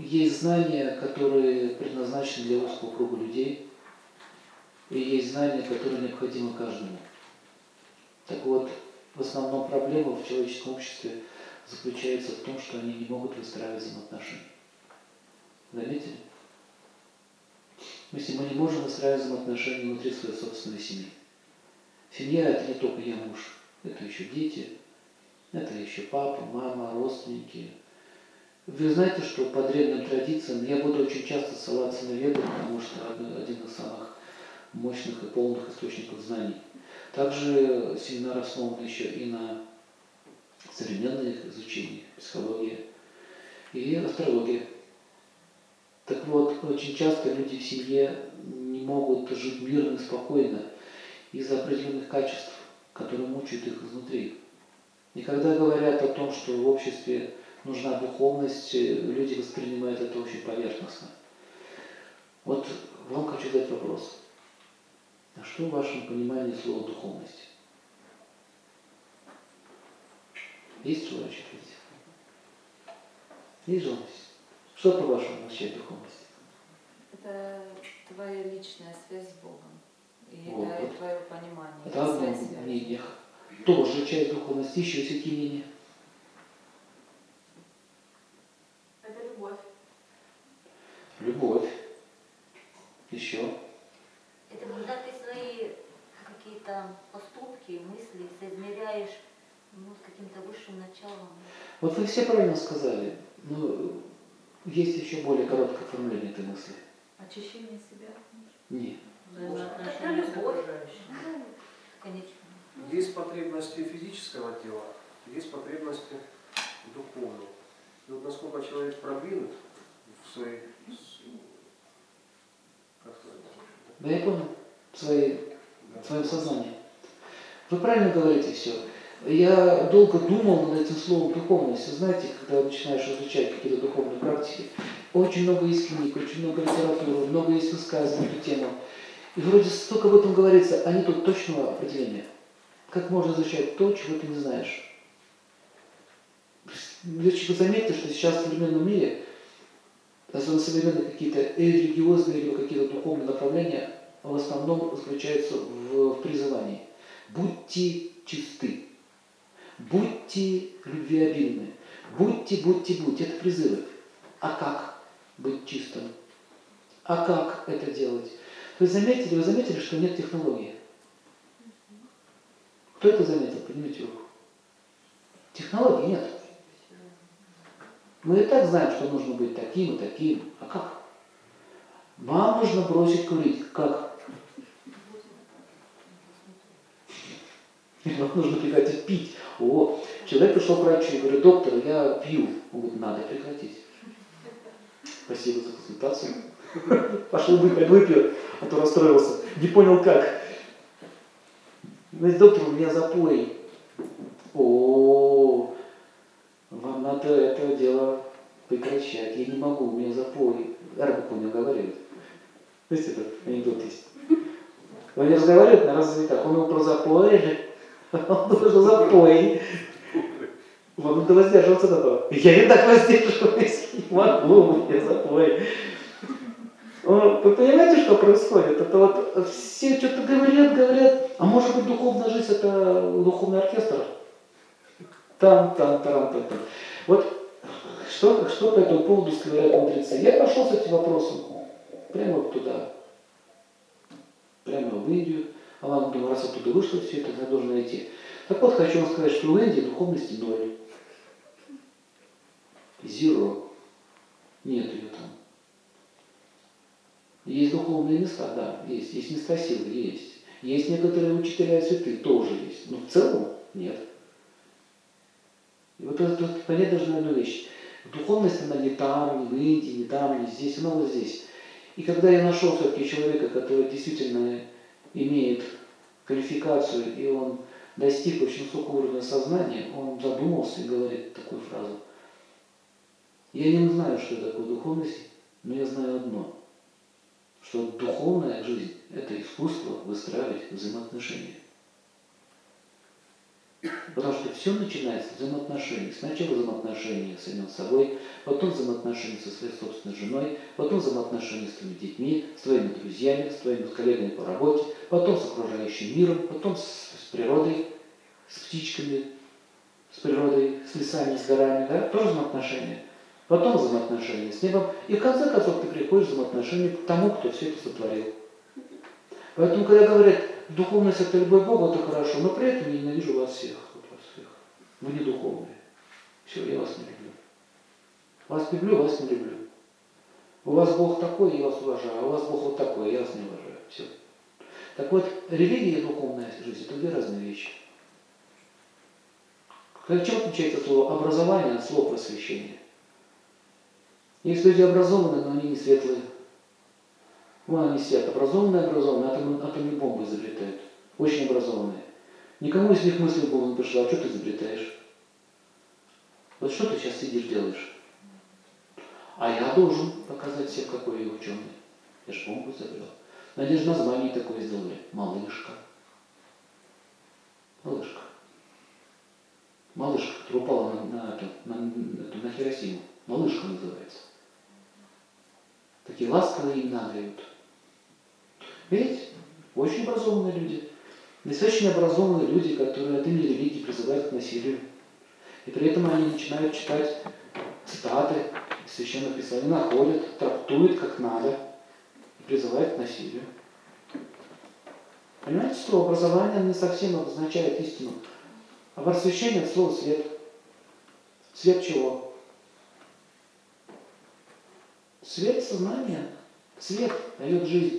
есть знания, которые предназначены для узкого круга людей, и есть знания, которые необходимы каждому. Так вот, в основном проблема в человеческом обществе заключается в том, что они не могут выстраивать взаимоотношения. Заметили? Если мы не можем выстраивать взаимоотношения внутри своей собственной семьи. Семья – это не только я муж, это еще дети, это еще папа, мама, родственники. Вы знаете, что по древним традициям, я буду очень часто ссылаться на Веду, потому что один из самых мощных и полных источников знаний. Также семинар основан еще и на современных изучениях, психологии и астрологии. Так вот, очень часто люди в семье не могут жить мирно и спокойно из-за определенных качеств, которые мучают их изнутри. И когда говорят о том, что в обществе нужна духовность, люди воспринимают это очень поверхностно. Вот вам хочу задать вопрос. А что в вашем понимании слова духовность? Есть желающие ответить? Есть желающие? Что по-вашему означает духовность? Это твоя личная связь с Богом. И Вот. это твое понимание. Это одно с мнение. Тоже часть духовности, еще есть какие мнения? Это любовь. Любовь. Еще. Это когда ты свои какие-то поступки, мысли соизмеряешь ну, с каким-то высшим началом. Вот вы все правильно сказали. Но есть еще более короткое оформление этой мысли. Очищение себя. Нет. Это любовь. Ну, Конечно. Есть потребности физического тела, есть потребности духовного. И вот насколько человек продвинут своей, Да я понял. В, своей, да, в своем сознании. Вы правильно говорите все. Я долго думал над этим словом духовность. Знаете, когда начинаешь изучать какие-то духовные практики, очень много есть очень много литературы, много есть высказываний на эту тему. И вроде столько об этом говорится, а нет точного определения. Как можно изучать то, чего ты не знаешь? Вы заметите, что сейчас в современном мире, особенно современные какие-то религиозные или какие-то духовные направления, в основном заключаются в, в призывании. Будьте чисты, будьте любвеобильны, будьте, будьте, будьте. Это призывы. А как быть чистым? А как это делать? Вы заметили, вы заметили, что нет технологии? Кто это заметил? Поднимите руку. Технологий нет. Мы и так знаем, что нужно быть таким и таким. А как? Вам нужно бросить курить. Как? Вам нужно прекратить пить. О, человек пришел к врачу и говорит, доктор, я пью. Он говорит, надо прекратить. Спасибо за консультацию. Пошел выпить, выпил, а то расстроился. Не понял как. Говорит, доктор, у меня запой. О, вам надо это дело прекращать. Я не могу, у меня запой. Арбуку не говорит. Знаете, этот анекдот есть. Он не разговаривает на разве так. Он его про запой. Он тоже запой. Вам надо воздерживаться от этого. Я не так воздерживаюсь. Не могу, я запой. О, Вы понимаете, что происходит? Это вот все что-то говорят, говорят. А может быть, духовная жизнь это духовный оркестр? Там, там, там, там, там. Вот что, что по этому поводу говорят мудрецы? Я пошел с этим вопросом прямо туда, прямо в Индию. А ладно, думаю, раз оттуда вышло все это, я должен найти. Так вот, хочу вам сказать, что в Индии духовности ноль. Zero. Нет ее там. Есть духовные места, да, есть. Есть места силы, есть. Есть некоторые учителя и святые, тоже есть. Но в целом нет. И вот это тут понять должна одну вещь. Духовность, она не там, не в Индии, не там, не здесь, она вот здесь. И когда я нашел все-таки человека, который действительно имеет квалификацию, и он достиг очень высокого уровня сознания, он задумался и говорит такую фразу. Я не знаю, что такое духовность, но я знаю одно, что духовная жизнь – это искусство выстраивать взаимоотношения. Потому что все начинается с взаимоотношений. Сначала взаимоотношения с самим собой, потом взаимоотношения со своей собственной женой, потом взаимоотношения с твоими детьми, с твоими друзьями, с твоими коллегами по работе, потом с окружающим миром, потом с, с природой, с птичками, с природой, с лесами, с горами, да, тоже взаимоотношения. Потом взаимоотношения с небом. И в конце концов ты приходишь в взаимоотношения к тому, кто все это сотворил. Поэтому, когда говорят, духовность это любовь к Богу, это хорошо, но при этом я ненавижу вас всех. Вы не духовные. Все, я вас не люблю. Вас люблю, вас не люблю. У вас Бог такой, я вас уважаю, а у вас Бог вот такой, я вас не уважаю. Все. Так вот, религия и духовная жизнь – это две разные вещи. Как- Чем отличается слово образование от слова просвещение? Есть люди образованные, но они не светлые. Вон они сидят, образованные, образованные, атом, атомные бомбы изобретают. Очень образованные. Никому из них мысль в голову не пришла, а что ты изобретаешь? Вот что ты сейчас сидишь, делаешь? А я должен показать всем, какой я ученый. Я же бомбу изобрел. Же название такое сделали. Малышка. Малышка. Малышка, которая упала на, на, на, эту, на Хиросиму. Малышка называется. Такие ласковые имена дают. Видите? Очень образованные люди. Есть очень образованные люди, которые от имени религии призывают к насилию. И при этом они начинают читать цитаты из священных писаний, находят, трактуют как надо и призывают к насилию. Понимаете, слово образование не совсем обозначает истину. А просвещение – слово свет. Свет чего? Свет сознания. Свет дает жизнь.